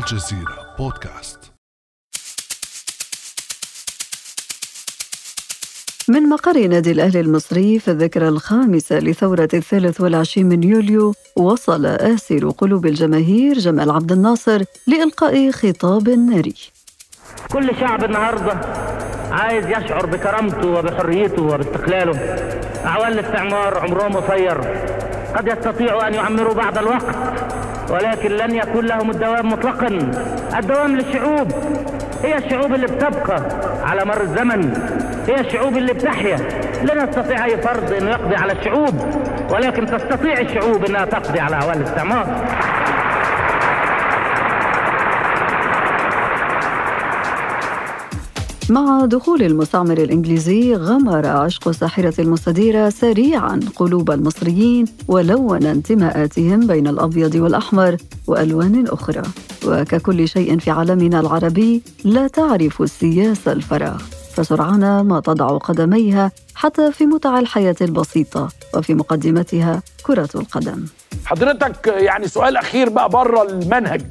الجزيرة بودكاست. من مقر نادي الأهلي المصري في الذكرى الخامسة لثورة الثالث والعشرين من يوليو وصل آسر قلوب الجماهير جمال عبد الناصر لإلقاء خطاب ناري. كل شعب النهارده عايز يشعر بكرامته وبحريته وباستقلاله. أعوان الاستعمار عمرهم قصير قد يستطيعوا أن يعمروا بعض الوقت. ولكن لن يكون لهم الدوام مطلقا. الدوام للشعوب هي الشعوب اللي بتبقى على مر الزمن. هي الشعوب اللي بتحيا. لا يستطيع أي فرد أنه يقضي على الشعوب. ولكن تستطيع الشعوب أنها تقضي على أعوان الاستعمار مع دخول المستعمر الإنجليزي غمر عشق ساحرة المستديرة سريعا قلوب المصريين ولون انتماءاتهم بين الأبيض والأحمر وألوان أخرى. وككل شيء في عالمنا العربي لا تعرف السياسة الفراغ. فسرعان ما تضع قدميها حتى في متع الحياة البسيطة وفي مقدمتها كرة القدم. حضرتك يعني سؤال أخير بقى بره المنهج.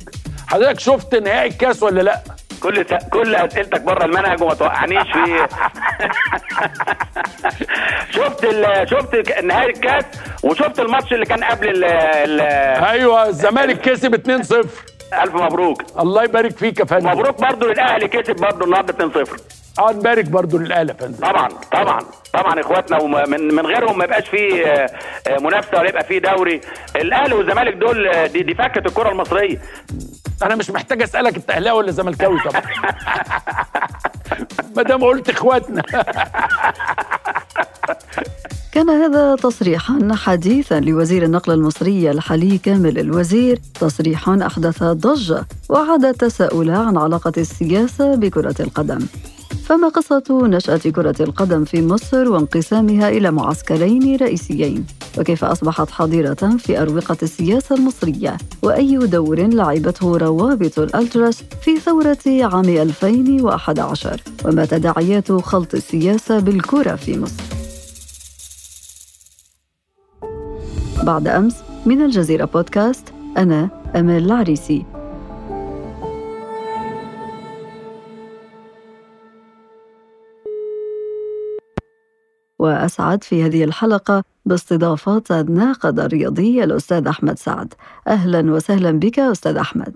حضرتك شفت نهائي الكاس ولا لأ؟ كل س... كل أسئلتك بره المنهج وما توقعنيش في شفت ال... شفت نهائي الكاس وشفت الماتش اللي كان قبل ال... ال... أيوه الزمالك كسب 2-0 ألف مبروك. الله يبارك فيك يا فندم. مبروك برضو للأهلي كسب برضو النهارده 2-0 آه نبارك برضو للاهلي يا فندم. طبعا طبعا طبعا إخواتنا ومن من غيرهم ما يبقاش فيه آه، آه، منافسة ولا يبقى فيه دوري. الأهلي والزمالك دول آه، دي, دي فكه الكرة المصرية. أنا مش محتاج أسألك أنت أهلاوي ولا زملكاوي طبعا. ما دام قلت إخواتنا. كان هذا تصريحا حديثا لوزير النقل المصري الحالي كامل الوزير. تصريح أحدث ضجة وعاد التساؤل عن علاقة السياسة بكرة القدم. فما قصة نشأة كرة القدم في مصر وانقسامها إلى معسكرين رئيسيين؟ وكيف أصبحت حاضرة في أروقة السياسة المصرية؟ وأي دور لعبته روابط الألتراس في ثورة عام 2011؟ وما تداعيات خلط السياسة بالكرة في مصر؟ بعد أمس من الجزيرة بودكاست أنا أمال العريسي وأسعد في هذه الحلقة باستضافة الناقد الرياضي الأستاذ أحمد سعد. أهلا وسهلا بك أستاذ أحمد.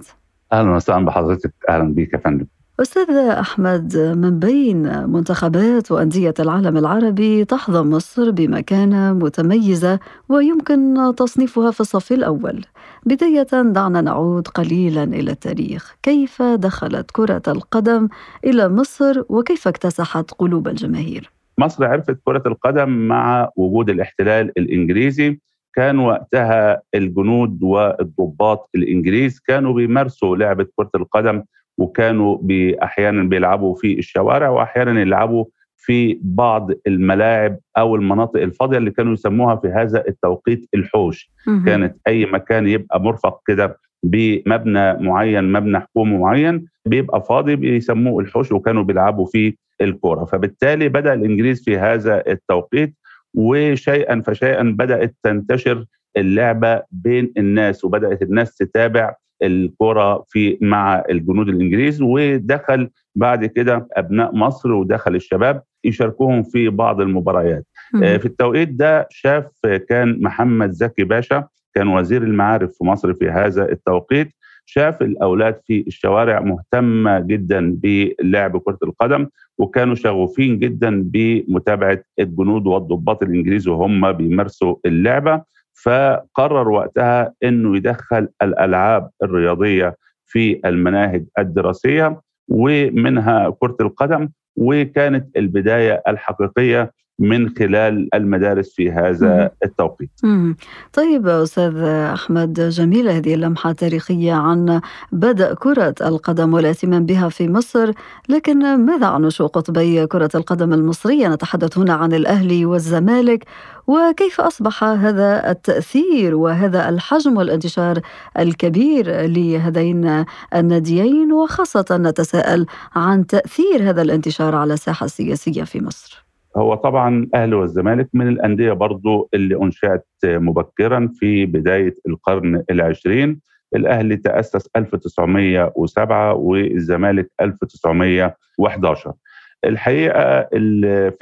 أهلا وسهلا بحضرتك. أهلا بيك يا فندم. أستاذ أحمد من بين منتخبات وأندية العالم العربي تحظى مصر بمكانة متميزة ويمكن تصنيفها في الصف الأول. بداية دعنا نعود قليلا إلى التاريخ. كيف دخلت كرة القدم إلى مصر وكيف اكتسحت قلوب الجماهير؟ مصر عرفت كرة القدم مع وجود الاحتلال الإنجليزي كان وقتها الجنود والضباط الإنجليز كانوا بيمارسوا لعبة كرة القدم وكانوا بي أحيانا بيلعبوا في الشوارع وأحيانا يلعبوا في بعض الملاعب أو المناطق الفاضية اللي كانوا يسموها في هذا التوقيت الحوش. كانت أي مكان يبقى مرفق كده بمبنى معين مبنى حكومي معين بيبقى فاضي بيسموه الحوش وكانوا بيلعبوا فيه الكورة. فبالتالي بدأ الإنجليز في هذا التوقيت وشيئا فشيئا بدأت تنتشر اللعبة بين الناس وبدأت الناس تتابع الكره في مع الجنود الإنجليز ودخل بعد كده أبناء مصر ودخل الشباب يشاركوهم في بعض المباريات. آه، في التوقيت ده شاف كان محمد زكي باشا كان وزير المعارف في مصر في هذا التوقيت شاف الأولاد في الشوارع مهتمة جدا بلعب كرة القدم وكانوا شغوفين جدا بمتابعة الجنود والضباط الإنجليز وهم بيمارسوا اللعبة. فقرر وقتها إنه يدخل الألعاب الرياضية في المناهج الدراسية ومنها كرة القدم وكانت البداية الحقيقية من خلال المدارس في هذا التوقيت. طيب أستاذ أحمد جميلة هذه اللمحة التاريخية عن بدء كرة القدم والاهتمام بها في مصر. لكن ماذا عن نشوء قطبي كرة القدم المصرية؟ نتحدث هنا عن الأهلي والزمالك. وكيف أصبح هذا التأثير وهذا الحجم والانتشار الكبير لهذين الناديين؟ وخاصة نتساءل عن تأثير هذا الانتشار على الساحة السياسية في مصر. هو طبعا الاهلي والزمالك من الأندية برضو اللي انشات مبكرا في بداية القرن العشرين. الأهلي تأسس 1907 والزمالك 1911 الحقيقة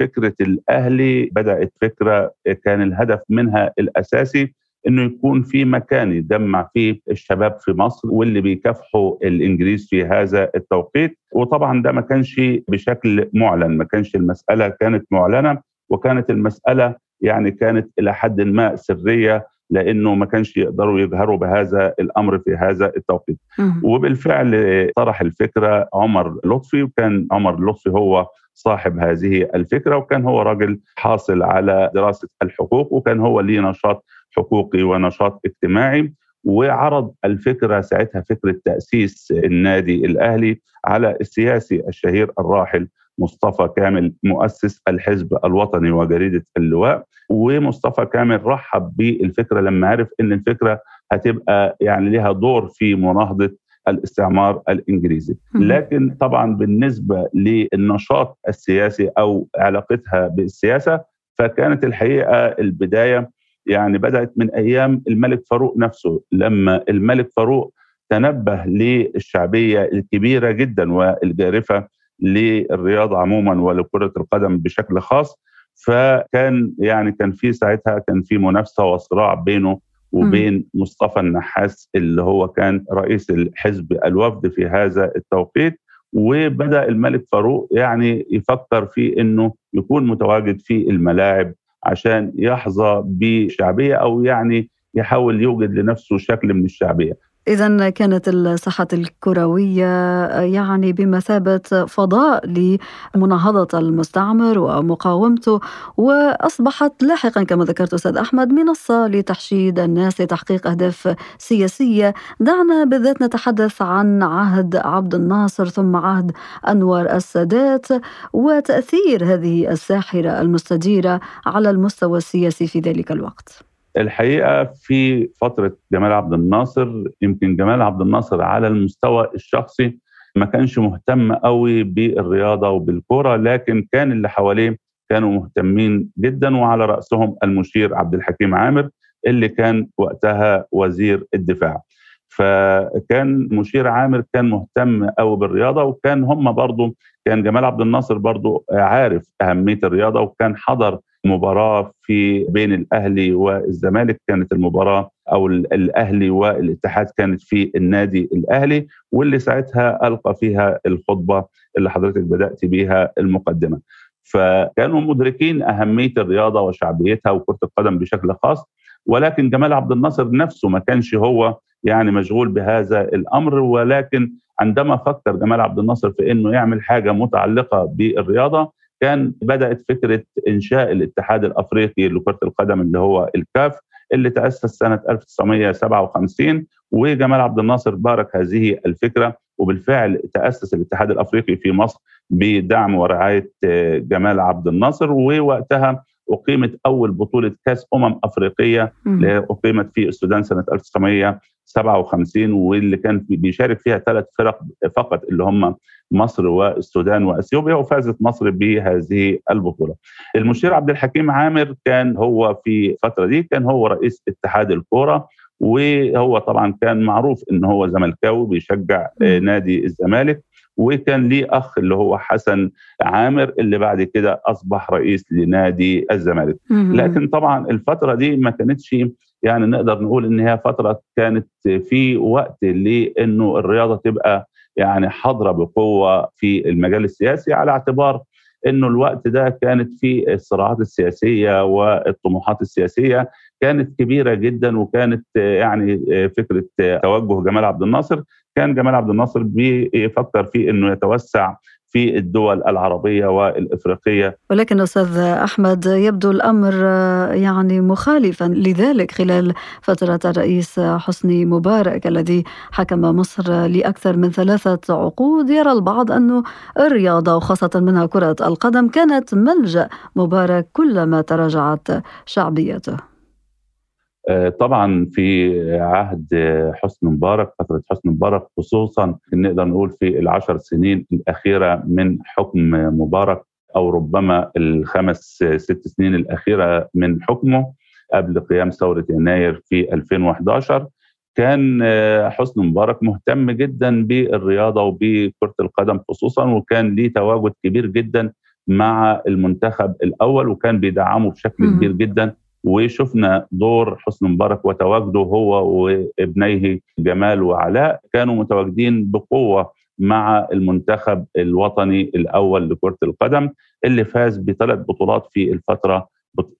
فكرة الأهلي بدأت فكرة كان الهدف منها الأساسي إنه يكون في مكان يجمع فيه الشباب في مصر واللي بيكافحوا الإنجليز في هذا التوقيت. وطبعا ده ما كانش بشكل معلن ما كانش المسألة كانت معلنة وكانت المسألة يعني كانت إلى حد ما سرية لأنه ما كانش يقدروا يظهروا بهذا الأمر في هذا التوقيت. وبالفعل طرح الفكرة عمر لطفي وكان عمر لطفي هو صاحب هذه الفكرة وكان هو راجل حاصل على دراسة الحقوق وكان هو ليه نشاط حقوقي ونشاط اجتماعي وعرض الفكرة ساعتها فكرة تأسيس النادي الأهلي على السياسي الشهير الراحل مصطفى كامل مؤسس الحزب الوطني وجريدة اللواء. ومصطفى كامل رحب بالفكرة لما عرف إن الفكرة هتبقى يعني لها دور في مناهضة الاستعمار الإنجليزي. لكن طبعا بالنسبة للنشاط السياسي أو علاقتها بالسياسة فكانت الحقيقة البداية يعني بدأت من أيام الملك فاروق نفسه لما الملك فاروق تنبه للشعبية الكبيرة جدا والجارفة للرياضه عموما ولكرة القدم بشكل خاص فكان يعني كان في ساعتها كان في منافسة وصراع بينه وبين مصطفى النحاس اللي هو كان رئيس الحزب الوفد في هذا التوقيت وبدأ الملك فاروق يعني يفكر في إنه يكون متواجد في الملاعب عشان يحظى بشعبية أو يعني يحاول يوجد لنفسه شكل من الشعبية. إذا كانت الساحة الكروية يعني بمثابة فضاء لمناهضة المستعمر ومقاومته وأصبحت لاحقا كما ذكرت أستاذ أحمد منصة لتحشيد الناس لتحقيق أهداف سياسية. دعنا بالذات نتحدث عن عهد عبد الناصر ثم عهد أنور السادات وتأثير هذه الساحرة المستديرة على المستوى السياسي في ذلك الوقت. الحقيقة في فترة جمال عبد الناصر يمكن جمال عبد الناصر على المستوى الشخصي ما كانش مهتم قوي بالرياضة وبالكورة لكن كان اللي حواليه كانوا مهتمين جدا وعلى رأسهم المشير عبد الحكيم عامر اللي كان وقتها وزير الدفاع. فكان مشير عامر كان مهتم قوي بالرياضة وكان هم برضه كان جمال عبد الناصر برضه عارف أهمية الرياضة وكان حضر مباراة في بين الأهلي والزمالك كانت المباراة أو الأهلي والاتحاد كانت في النادي الأهلي واللي ساعتها ألقى فيها الخطبة اللي حضرتك بدأت بيها المقدمة. فكانوا مدركين أهمية الرياضة وشعبيتها وكرة القدم بشكل خاص ولكن جمال عبد الناصر نفسه ما كانش هو يعني مشغول بهذا الأمر ولكن عندما فكر جمال عبد الناصر في إنه يعمل حاجة متعلقة بالرياضة كان بدأت فكرة إنشاء الاتحاد الأفريقي لكرة القدم اللي هو الكاف اللي تأسس سنة 1957 وجمال عبد الناصر بارك هذه الفكرة وبالفعل تأسس الاتحاد الأفريقي في مصر بدعم ورعاية جمال عبد الناصر ووقتها أقيمت أول بطولة كأس أمم أفريقية أقيمت في السودان سنة 1957 واللي كان بيشارك فيها ثلاث فرق فقط اللي هم مصر والسودان وإثيوبيا وفازت مصر بهذه البطولة. المشير عبد الحكيم عامر كان هو في الفترة دي كان هو رئيس اتحاد الكورة وهو طبعا كان معروف إن هو زملكاوي بيشجع نادي الزمالك وكان ليه أخ اللي هو حسن عامر اللي بعد كده أصبح رئيس لنادي الزمالك لكن طبعا الفترة دي ما كانتش يعني نقدر نقول إن هي فترة كانت في وقت لإنه الرياضة تبقى يعني حاضرة بقوة في المجال السياسي على اعتبار إنه الوقت ده كانت في الصراعات السياسية والطموحات السياسية كانت كبيرة جدا وكانت يعني فكرة توجه جمال عبد الناصر. كان جمال عبد الناصر بيفكر في إنه يتوسع في الدول العربية والإفريقية. ولكن أستاذ أحمد يبدو الأمر يعني مخالفا لذلك خلال فترة الرئيس حسني مبارك الذي حكم مصر لأكثر من ثلاثة عقود. يرى البعض أن الرياضة وخاصة منها كرة القدم كانت ملجأ مبارك كلما تراجعت شعبيته. طبعا في عهد حسني مبارك فترة حسني مبارك خصوصا نقدر نقول في العشر سنين الأخيرة من حكم مبارك أو ربما الخمس ست سنين الأخيرة من حكمه قبل قيام ثورة يناير في 2011 كان حسني مبارك مهتم جدا بالرياضة وبكرة القدم خصوصا وكان ليه تواجد كبير جدا مع المنتخب الأول وكان بيدعمه بشكل كبير جدا وشفنا دور حسني مبارك وتواجده هو وابنيه جمال وعلاء. كانوا متواجدين بقوة مع المنتخب الوطني الأول لكرة القدم اللي فاز بثلاث بطولات في الفترة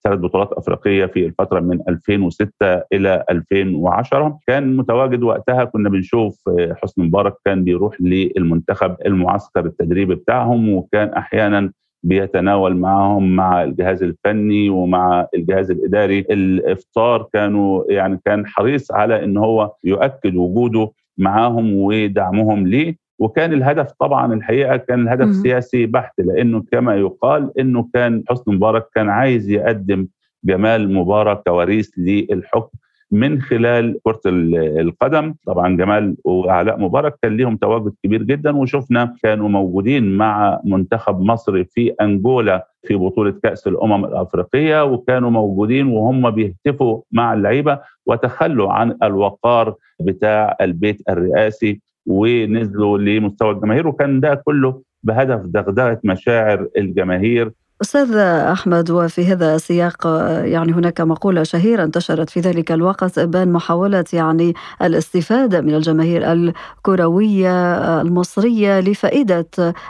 ثلاث بطولات أفريقية في الفترة من 2006 إلى 2010 كان متواجد وقتها كنا بنشوف حسني مبارك كان بيروح للمنتخب المعسكر التدريبي بتاعهم وكان أحيانا بيتناول معهم مع الجهاز الفني ومع الجهاز الإداري. الإفطار كانوا يعني كان حريص على إن هو يؤكد وجوده معاهم ودعمهم ليه. وكان الهدف طبعا الحقيقة كان الهدف م- سياسي بحت لأنه كما يقال إنه كان حسني مبارك كان عايز يقدم جمال مبارك كوريث للحكم. من خلال كرة القدم. طبعا جمال وعلاء مبارك كان ليهم تواجد كبير جدا وشفنا كانوا موجودين مع منتخب مصر في أنجولا في بطولة كأس الأمم الأفريقية وكانوا موجودين وهم بيهتفوا مع اللعيبة وتخلوا عن الوقار بتاع البيت الرئاسي ونزلوا لمستوى الجماهير وكان ده كله بهدف دغدغة مشاعر الجماهير. أستاذ أحمد وفي هذا السياق يعني هناك مقولة شهيرة انتشرت في ذلك الوقت بان محاولة يعني الاستفادة من الجماهير الكروية المصرية لفائدة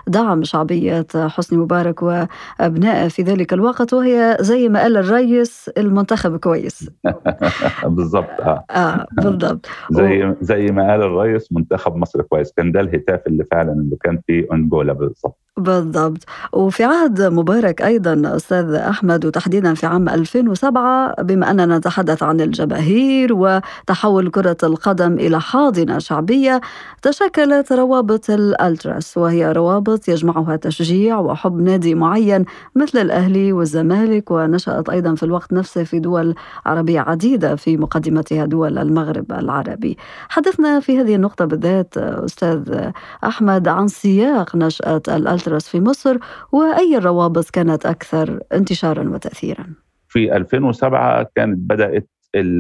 دعم شعبية حسني مبارك وأبنائه في ذلك الوقت وهي زي ما قال الرئيس المنتخب كويس. بالضبط آه. آه بالضبط. زي زي ما قال الرئيس منتخب مصر كويس. كان ده الهتاف اللي فعلا اللي كان في انجولا بالضبط. بالضبط. وفي عهد مبارك أيضا أستاذ أحمد وتحديدا في عام 2007 بما أننا نتحدث عن الجماهير وتحول كرة القدم إلى حاضنة شعبية تشكلت روابط الألتراس وهي روابط يجمعها تشجيع وحب نادي معين مثل الأهلي والزمالك ونشأت أيضا في الوقت نفسه في دول عربية عديدة في مقدمتها دول المغرب العربي. حدثنا في هذه النقطة بالذات أستاذ أحمد عن سياق نشأة الألتراس في مصر وأي الروابط كانت أكثر انتشارا وتأثيرا. في 2007 كانت بدأت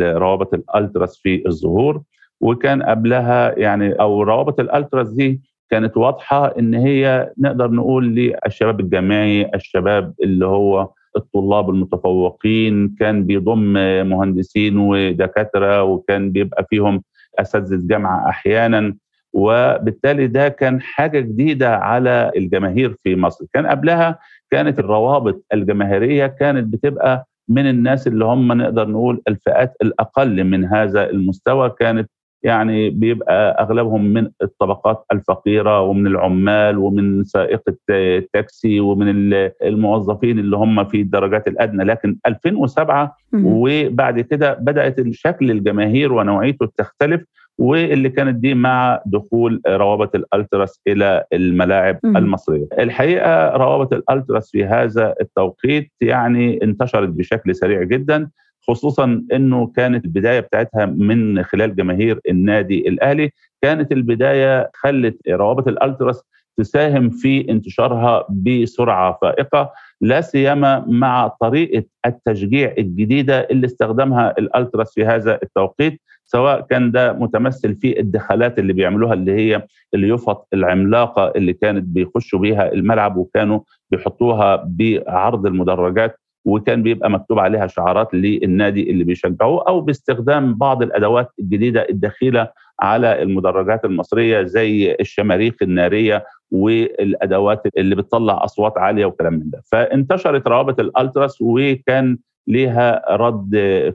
روابط الألتراس في الظهور وكان قبلها يعني أو روابط الألتراس دي كانت واضحة إن هي نقدر نقول للشباب الجامعي الشباب اللي هو الطلاب المتفوقين كان بيضم مهندسين ودكاترة وكان بيبقى فيهم أساتذة جامعة أحيانا. وبالتالي ده كان حاجة جديدة على الجماهير في مصر. كان قبلها كانت الروابط الجماهيرية كانت بتبقى من الناس اللي هم نقدر نقول الفئات الأقل من هذا المستوى كانت يعني بيبقى أغلبهم من الطبقات الفقيرة ومن العمال ومن سائق التاكسي ومن الموظفين اللي هم في الدرجات الأدنى. لكن 2007 وبعد كده بدأت الشكل الجماهير ونوعيته تختلف. واللي كانت دي مع دخول روابط الألتراس إلى الملاعب م- المصرية. الحقيقة روابط الألتراس في هذا التوقيت يعني انتشرت بشكل سريع جدا خصوصا إنه كانت البداية بتاعتها من خلال جماهير النادي الأهلي، كانت البداية خلت روابط الألتراس تساهم في انتشارها بسرعة فائقة لا سيما مع طريقة التشجيع الجديدة اللي استخدمها الألتراس في هذا التوقيت سواء كان ده متمثل في الدخلات اللي بيعملوها اللي هي اليفط العملاقة اللي كانت بيخشوا بيها الملعب وكانوا بيحطوها بعرض المدرجات وكان بيبقى مكتوب عليها شعارات للنادي اللي بيشجعوه أو باستخدام بعض الأدوات الجديدة الدخيلة على المدرجات المصرية زي الشماريخ النارية والأدوات اللي بتطلع أصوات عالية وكلام من ده. فانتشرت روابط الألتراس وكان ليها رد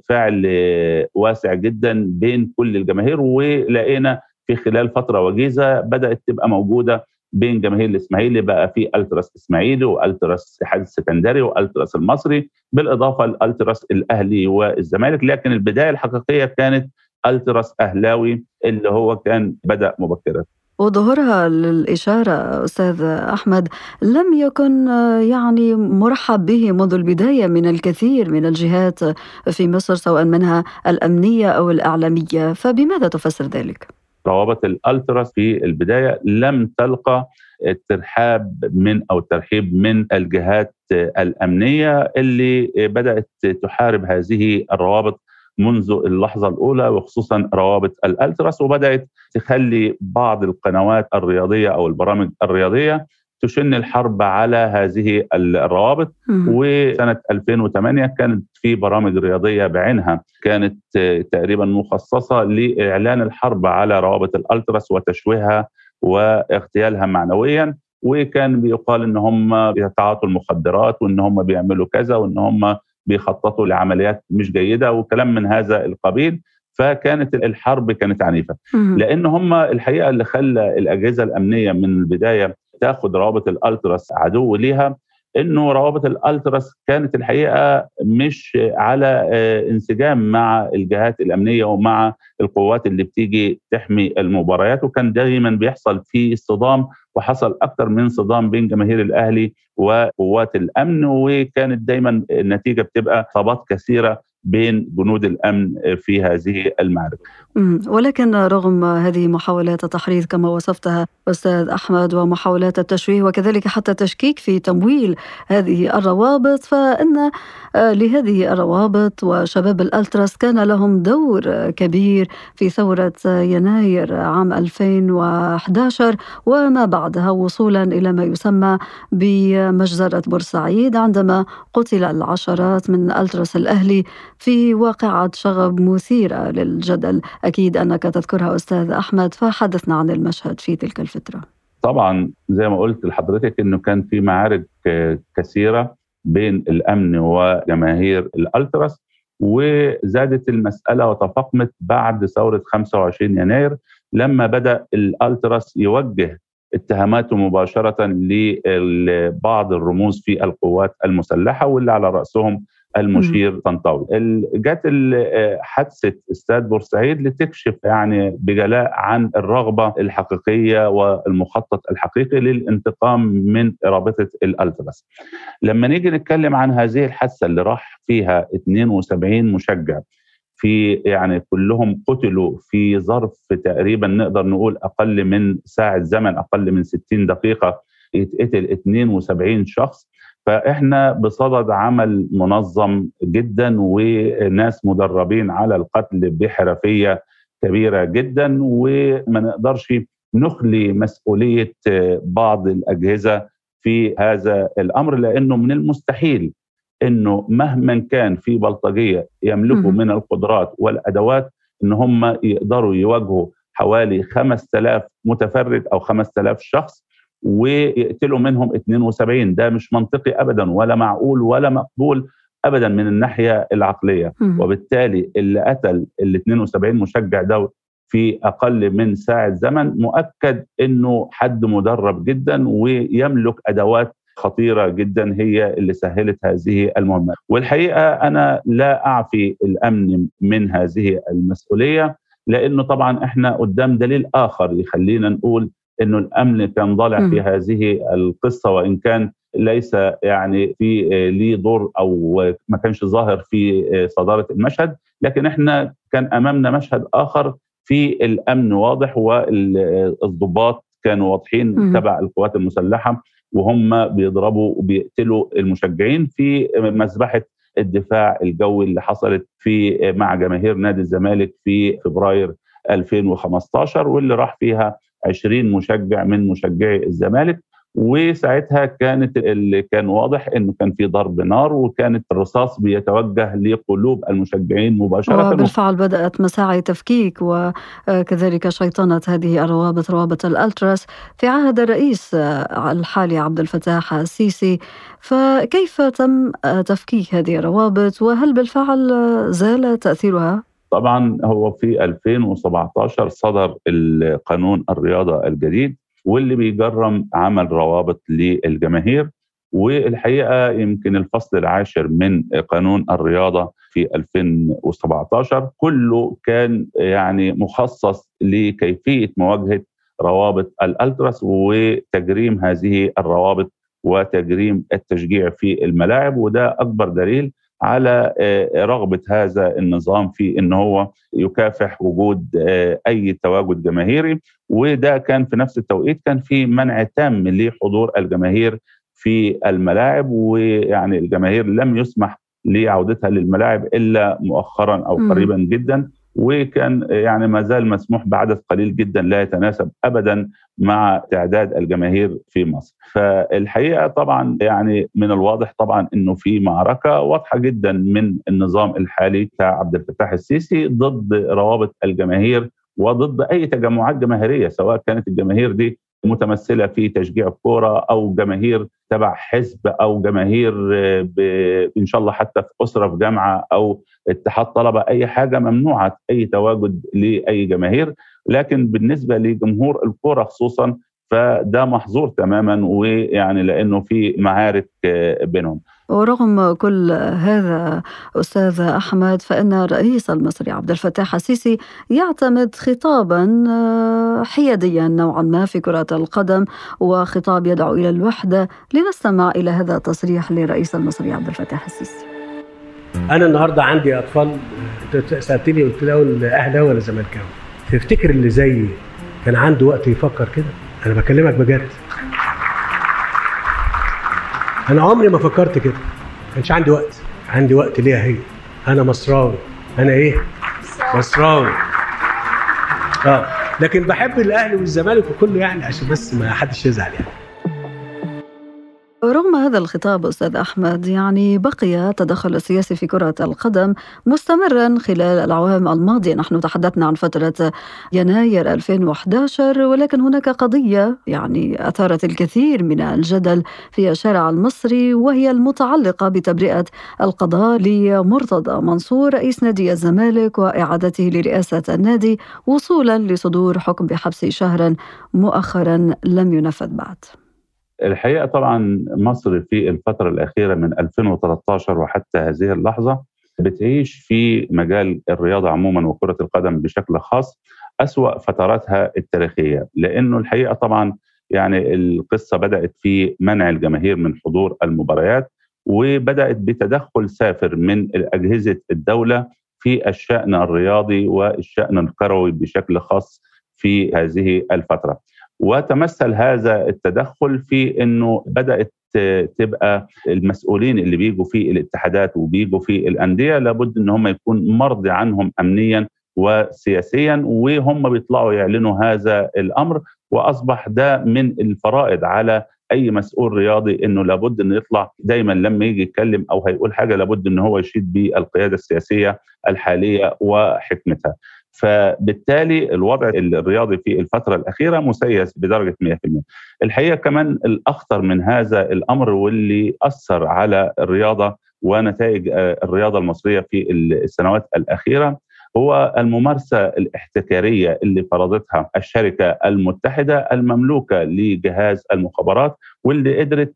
فعل واسع جدا بين كل الجماهير ولقينا في خلال فترة وجيزة بدأت تبقى موجودة بين جماهير الإسماعيلي بقى في ألتراس إسماعيلي وألتراس الاتحاد السكندري وألتراس المصري بالإضافة للالتراس الأهلي والزمالك. لكن البداية الحقيقية كانت ألتراس أهلاوي اللي هو كان بدأ مبكرا. وظهورها للإشارة أستاذ أحمد لم يكن يعني مرحب به منذ البداية من الكثير من الجهات في مصر سواء منها الأمنية أو الإعلامية فبماذا تفسر ذلك؟ روابط الالتراس في البداية لم تلقى الترحاب من أو الترحيب من الجهات الأمنية اللي بدأت تحارب هذه الروابط منذ اللحظة الأولى وخصوصا روابط الألتراس وبدأت تخلي بعض القنوات الرياضية أو البرامج الرياضية تشن الحرب على هذه الروابط. وسنة 2008 كانت في برامج رياضية بعينها. كانت تقريبا مخصصة لإعلان الحرب على روابط الألتراس وتشويهها واغتيالها معنويا. وكان بيقال إن هم بيتعاطوا المخدرات وإن هم بيعملوا كذا وإن هم بيخططوا لعمليات مش جيدة وكلام من هذا القبيل فكانت الحرب كانت عنيفة. لأن هم الحقيقة اللي خلى الأجهزة الأمنية من البداية تاخذ روابط الألتراس عدو ليها إنه روابط الألتراس كانت الحقيقة مش على آه، انسجام مع الجهات الأمنية ومع القوات اللي بتيجي تحمي المباريات وكان دايما بيحصل في صدام وحصل أكثر من صدام بين جماهير الأهلي وقوات الأمن وكانت دايما النتيجة بتبقى إصابات كثيرة بين جنود الأمن في هذه المعركة. ولكن رغم هذه محاولات التحريض كما وصفتها أستاذ أحمد ومحاولات التشويه وكذلك حتى التشكيك في تمويل هذه الروابط فإن آه، لهذه الروابط وشباب الألتراس كان لهم دور كبير في ثورة يناير عام 2011 وما بعدها وصولا إلى ما يسمى بمجزرة بورسعيد عندما قتل العشرات من التراس الأهلي في واقعة شغب مثيرة للجدل. أكيد أنك تذكرها أستاذ أحمد فحدثنا عن المشهد في تلك الفترة. طبعا زي ما قلت لحضرتك أنه كان في معارك كثيرة بين الأمن وجماهير الألتراس وزادت المسألة وتفاقمت بعد ثورة 25 يناير لما بدأ الألتراس يوجه اتهاماته مباشرة لبعض الرموز في القوات المسلحة واللي على رأسهم المشير طنطاوي جت حادثة استاد بورسعيد لتكشف يعني بجلاء عن الرغبة الحقيقية والمخطط الحقيقي للانتقام من رابطة الالتراس لما نيجي نتكلم عن هذه الحادثة اللي راح فيها 72 مشجع في يعني كلهم قتلوا في ظرف تقريبا نقدر نقول أقل من ساعة زمن أقل من 60 دقيقة يتقتل 72 شخص. فإحنا بصدد عمل منظم جدا وناس مدربين على القتل بحرفية كبيرة جدا وما نقدرش نخلي مسؤولية بعض الأجهزة في هذا الأمر لأنه من المستحيل إنه مهما كان في بلطجية يملكوا من القدرات والأدوات إن هم يقدروا يواجهوا حوالي 5000 متفرد أو 5000 شخص ويقتلوا منهم 72 ده مش منطقي ابدا ولا معقول ولا مقبول ابدا من الناحية العقلية. وبالتالي اللي قتل ال 72 مشجع ده في أقل من ساعة زمن مؤكد إنه حد مدرب جدا ويملك أدوات خطيرة جدا هي اللي سهلت هذه المهمة. والحقيقة أنا لا أعفي الأمن من هذه المسؤولية لأنه طبعا إحنا قدام دليل آخر يخلينا نقول انه الأمن كان ضالع في هذه القصة وإن كان ليس يعني في آه، ليه دور أو ما كانش ظاهر في آه، صدارة المشهد لكن إحنا كان أمامنا مشهد آخر في الأمن واضح والضباط كانوا واضحين تبع القوات المسلحة وهم بيضربوا وبيقتلوا المشجعين في مذبحه الدفاع الجوي اللي حصلت في آه، مع جماهير نادي الزمالك في فبراير 2015 واللي راح فيها 20 مشجع من مشجعي الزمالك وساعتها كانت اللي كان واضح إنه كان في ضرب نار وكانت الرصاص بيتوجه لقلوب المشجعين مباشرة. وبالفعل بدأت مساعي تفكيك وكذلك شيطنه هذه الروابط روابط الألتراس في عهد الرئيس الحالي عبد الفتاح السيسي. فكيف تم تفكيك هذه الروابط؟ وهل بالفعل زال تأثيرها؟ طبعا هو في 2017 صدر القانون الرياضة الجديد واللي بيجرم عمل روابط للجماهير والحقيقة يمكن الفصل العاشر من قانون الرياضة في 2017 كله كان يعني مخصص لكيفية مواجهة روابط الألتراس وتجريم هذه الروابط وتجريم التشجيع في الملاعب وده أكبر دليل على آه، رغبة هذا النظام في إن هو يكافح وجود آه، أي تواجد جماهيري. وده كان في نفس التوقيت كان في منع تام لحضور الجماهير في الملاعب. ويعني الجماهير لم يسمح لعودتها للملاعب إلا مؤخرا أو. قريبا جدا. وكان يعني ما زال مسموح بعدد قليل جدا لا يتناسب ابدا مع تعداد الجماهير في مصر. فالحقيقة طبعا يعني من الواضح طبعا إنه في معركة واضحة جدا من النظام الحالي بتاع عبد الفتاح السيسي ضد روابط الجماهير وضد أي تجمعات جماهيرية سواء كانت الجماهير دي متمثلة في تشجيع الكورة أو جماهير تبع حزب أو جماهير آه، إن شاء الله حتى في أسرة في جامعة أو اتحاد طلبة أي حاجة ممنوعة أي تواجد لأي جماهير. لكن بالنسبة لجمهور الكورة خصوصا فده محظور تماما ويعني لأنه في معارك آه، بينهم. ورغم كل هذا أستاذ أحمد فإن الرئيس المصري عبد الفتاح السيسي يعتمد خطابا آه، حياديا نوعا ما في كرة القدم وخطاب يدعو إلى الوحدة. لنستمع إلى هذا التصريح للرئيس المصري عبد الفتاح السيسي. أنا النهارده عندي أطفال سالتني قلت له اهلاوي ولا زملكاوي. تفتكر اللي زيي كان عنده وقت يفكر كده؟ أنا بكلمك بجد. أنا عمري ما فكرت كده. ما كانش عندي وقت. عندي وقت ليها هي. أنا مصراوي. أنا إيه؟ مصراوي. آه. لكن بحب الأهلي والزمالك وكله يعني عشان بس ما حدش يزعل يعني. رغم هذا الخطاب أستاذ أحمد يعني بقي التدخل السياسي في كرة القدم مستمرا خلال الأعوام الماضية نحن تحدثنا عن فترة يناير 2011 ولكن هناك قضية يعني أثارت الكثير من الجدل في الشارع المصري وهي المتعلقة بتبرئة القضاء لمرتضى منصور رئيس نادي الزمالك وإعادته لرئاسة النادي وصولا لصدور حكم بحبس شهرا مؤخرا لم ينفذ بعد. الحقيقة طبعا مصر في الفترة الأخيرة من 2013 وحتى هذه اللحظة بتعيش في مجال الرياضة عموما وكرة القدم بشكل خاص أسوأ فتراتها التاريخية لأنه الحقيقة طبعا يعني القصة بدأت في منع الجماهير من حضور المباريات وبدأت بتدخل سافر من أجهزة الدولة في الشأن الرياضي والشأن الكروي بشكل خاص في هذه الفترة. وتمثل هذا التدخل في إنه بدأت تبقى المسؤولين اللي بيجوا في الاتحادات وبيجوا في الأندية لابد إن هم يكون مرضي عنهم امنيا وسياسيا وهم بيطلعوا يعلنوا هذا الأمر وأصبح ده من الفرائض على أي مسؤول رياضي إنه لابد إنه يطلع دايما لما يجي يتكلم أو هيقول حاجة لابد ان هو يشيد بالقيادة السياسية الحالية وحكمتها. فبالتالي الوضع الرياضي في الفترة الأخيرة مسيس بدرجة 100% الحقيقة كمان الأخطر من هذا الأمر واللي أثر على الرياضة ونتائج الرياضة المصرية في السنوات الأخيرة هو الممارسة الاحتكارية اللي فرضتها الشركة المتحدة المملوكة لجهاز المخابرات واللي قدرت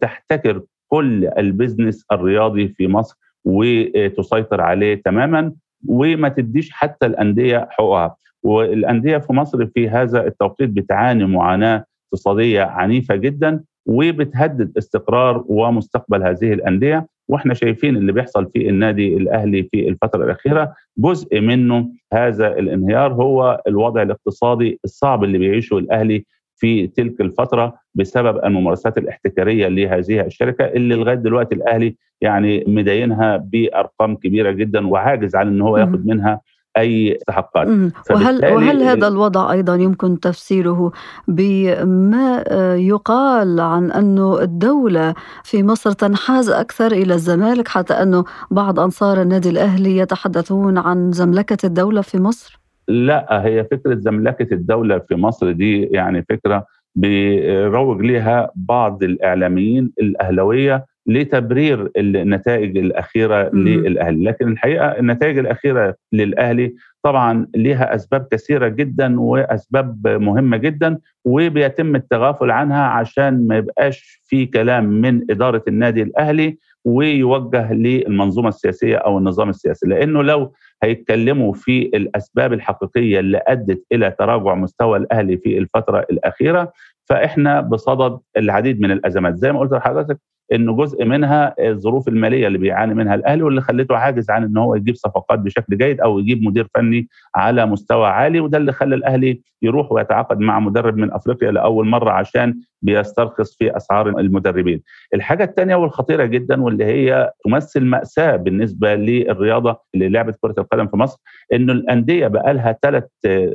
تحتكر كل البزنس الرياضي في مصر وتسيطر عليه تماما. وما تديش حتى الأندية حقوقها. والأندية في مصر في هذا التوقيت بتعاني معاناة اقتصادية عنيفة جدا وبتهدد استقرار ومستقبل هذه الأندية. وإحنا شايفين اللي بيحصل في النادي الأهلي في الفترة الأخيرة جزء منه هذا الانهيار هو الوضع الاقتصادي الصعب اللي بيعيشه الأهلي في تلك الفترة بسبب الممارسات الاحتكارية لهذه الشركة اللي لغاية دلوقتي الأهلي يعني مدينها بأرقام كبيرة جدا وعاجز عن إن هو ياخذ منها أي استحقاقات وهل وهل هذا الوضع أيضا يمكن تفسيره بما يقال عن انه الدولة في مصر تنحاز أكثر إلى الزمالك حتى انه بعض أنصار النادي الأهلي يتحدثون عن زملكة الدولة في مصر؟ لا هي فكرة زملكة الدولة في مصر دي يعني فكرة بيروج لها بعض الإعلاميين الأهلاوية لتبرير النتائج الأخيرة مم. للأهلي، لكن الحقيقة النتائج الأخيرة للأهلي طبعا لها أسباب كثيرة جدا وأسباب مهمة جدا وبيتم التغافل عنها عشان ما يبقاش في كلام من إدارة النادي الأهلي ويوجه للمنظومة السياسية أو النظام السياسي، لأنه لو هيتكلموا في الأسباب الحقيقية اللي أدت إلى تراجع مستوى الأهلي في الفترة الأخيرة. فإحنا بصدد العديد من الأزمات. زي ما قلت لحضرتك انه جزء منها الظروف المالية اللي بيعاني منها الأهلي واللي خلته عاجز عن إن هو يجيب صفقات بشكل جيد أو يجيب مدير فني على مستوى عالي وده اللي خلى الأهلي يروح ويتعاقد مع مدرب من أفريقيا لأول مرة عشان بيسترخص في أسعار المدربين. الحاجة الثانية والخطيرة جدا واللي هي تمثل مأساة بالنسبة للرياضة اللي لعبت كرة القدم في مصر إنه الأندية بقى لها ثلاث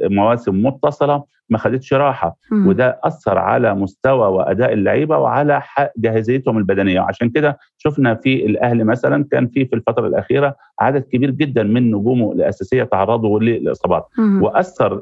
مواسم متصلة ما خدتش راحة. وده أثر على مستوى وأداء اللعيبة وعلى جاهزيتهم البدنية وعشان كده شفنا في الأهلي مثلا كان في في الفترة الأخيرة عدد كبير جدا من نجومه الأساسية تعرضوا للإصابات. وأثر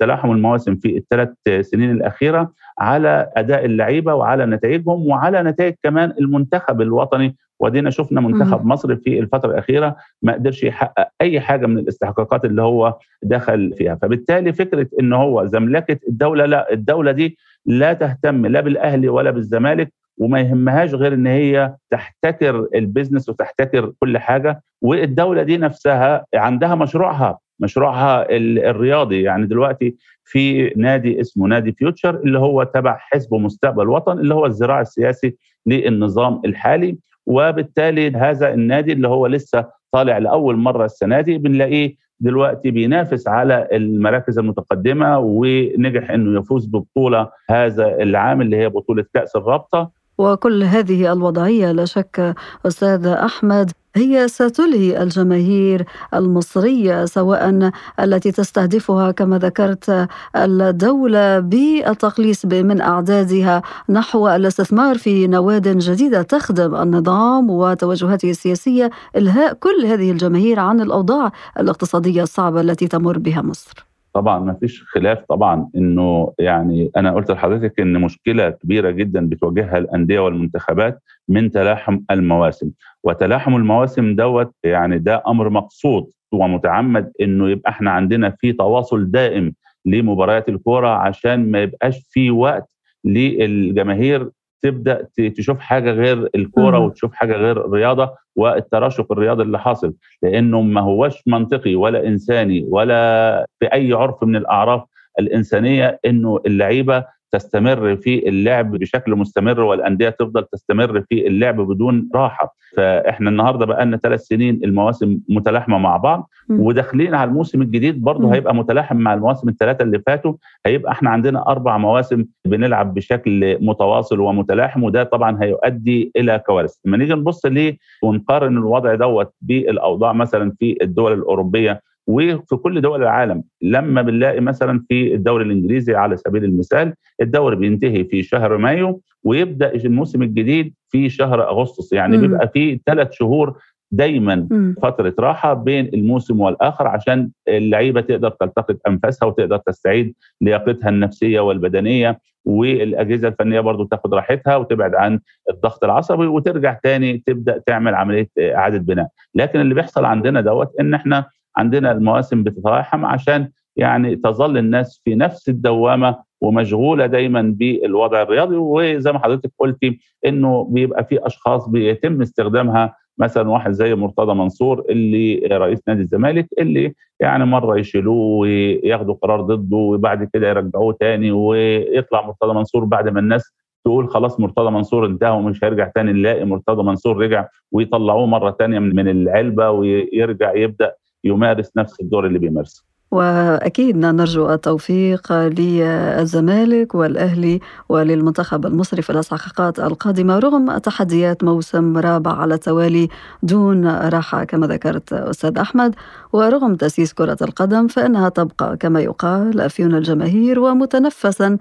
تلاحم المواسم في الثلاث سنين الأخيرة على أداء اللعيبة وعلى نتائجهم وعلى نتائج كمان المنتخب الوطني ودينا شفنا منتخب مصر في الفترة الأخيرة ما قدرش يحقق أي حاجة من الاستحقاقات اللي هو دخل فيها. فبالتالي فكرة إن هو زملكة الدولة لا الدولة دي لا تهتم لا بالأهلي ولا بالزمالك وما يهمهاش غير إن هي تحتكر ال business وتحتكر كل حاجة والدولة دي نفسها عندها مشروعها مشروعها ال- الرياضي. يعني دلوقتي في نادي اسمه نادي Future اللي هو تبع حزب مستقبل وطن اللي هو الذراع السياسي للنظام الحالي. وبالتالي هذا النادي اللي هو لسه طالع لأول مرة السنة دي بنلاقيه دلوقتي بينافس على المراكز المتقدمة ونجح إنه يفوز ببطولة هذا العام اللي هي بطولة كأس الرابطة. وكل هذه الوضعية لا شك أستاذ أحمد هي ستلهي الجماهير المصرية سواء التي تستهدفها كما ذكرت الدولة بالتقليص من أعدادها نحو الاستثمار في نواد جديدة تخدم النظام وتوجهاته السياسية إلهاء كل هذه الجماهير عن الأوضاع الاقتصادية الصعبة التي تمر بها مصر. طبعا ما فيش خلاف طبعا إنه يعني أنا قلت لحضرتك إن مشكلة كبيرة جدا بتواجهها الأندية والمنتخبات من تلاحم المواسم. وتلاحم المواسم دوت يعني ده أمر مقصود ومتعمد إنه يبقى إحنا عندنا في تواصل دائم لمباريات الكورة عشان ما يبقاش في وقت للجماهير تبدأ تشوف حاجة غير الكورة. وتشوف حاجة غير الرياضة والتراشق الرياضي اللي حاصل لأنه ما هوش منطقي ولا إنساني ولا في اي عرف من الأعراف الإنسانية إنه اللعيبة تستمر في اللعب بشكل مستمر والأندية تفضل تستمر في اللعب بدون راحة فإحنا النهارده بقى لنا ثلاث سنين المواسم متلاحمة مع بعض. وداخلين على الموسم الجديد برضه. هيبقى متلاحم مع المواسم الثلاثة اللي فاتوا هيبقى إحنا عندنا أربع مواسم بنلعب بشكل متواصل ومتلاحم وده طبعا هيؤدي إلى كوارث لما نيجي نبص ليه ونقارن الوضع دوت بالأوضاع مثلا في الدول الأوروبية وفي كل دول العالم لما بنلاقي مثلا في الدوري الإنجليزي على سبيل المثال الدوري بينتهي في شهر مايو ويبدأ الموسم الجديد في شهر أغسطس يعني مم. بيبقى في ثلاث شهور دايما مم. فترة راحة بين الموسم والآخر عشان اللعيبة تقدر تلتقط أنفاسها وتقدر تستعيد لياقتها النفسية والبدنية والأجهزة الفنية برضو تاخد راحتها وتبعد عن الضغط العصبي وترجع تاني تبدأ تعمل عملية إعادة بناء لكن اللي بيحصل عندنا دوت إن إحنا عندنا المواسم بتتلاحم عشان يعني تظل الناس في نفس الدوامة ومشغولة دايما بالوضع الرياضي. وزي ما حضرتك قلتي إنه بيبقى في أشخاص بيتم استخدامها مثلا واحد زي مرتضى منصور اللي رئيس نادي الزمالك اللي يعني مرة يشيلوه وياخدوا قرار ضده وبعد كده يرجعوه تاني ويطلع مرتضى منصور بعد ما الناس تقول خلاص مرتضى منصور انتهى ومش هيرجع تاني نلاقي مرتضى منصور رجع ويطلعوه مرة تانية من العلبة ويرجع يبدأ يمارس نفس الدور اللي بيمارسه. وأكيد نرجو التوفيق للزمالك والأهلي وللمنتخب المصري في الإسحاقات القادمة رغم تحديات موسم رابع على التوالي دون راحة كما ذكرت أستاذ أحمد ورغم تأسيس كرة القدم فإنها تبقى كما يقال أفيون الجماهير ومتنفسا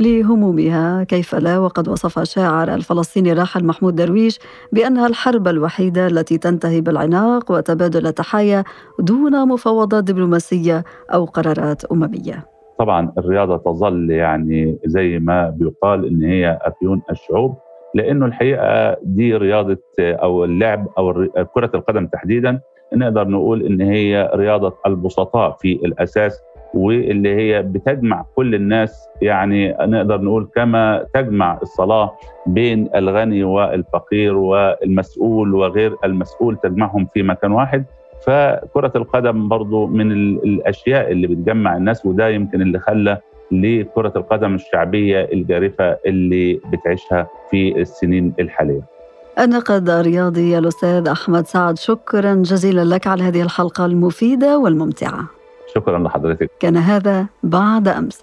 لهمومها. كيف لا؟ وقد وصف الشاعر الفلسطيني الراحل محمود درويش بأنها الحرب الوحيدة التي تنتهي بالعناق وتبادل التحايا دون مفاوضات دبلوماسية أو قرارات أممية. طبعا الرياضة تظل يعني زي ما بيقال إن هي أفيون الشعوب لأنه الحقيقة دي رياضة أو اللعب الر- كرة القدم تحديدا نقدر نقول إن هي رياضة البسطاء في الأساس واللي هي بتجمع كل الناس يعني نقدر نقول كما تجمع الصلاة بين الغني والفقير والمسؤول وغير المسؤول تجمعهم في مكان واحد. فكرة القدم برضو من ال- الأشياء اللي بتجمع الناس وده يمكن اللي خلى لكرة القدم الشعبية الجارفة اللي بتعيشها في السنين الحالية. الناقد الرياضي الأستاذ أحمد سعد شكرا جزيلا لك على هذه الحلقة المفيدة والممتعة. شكرا لحضرتك. كان هذا بعد أمس.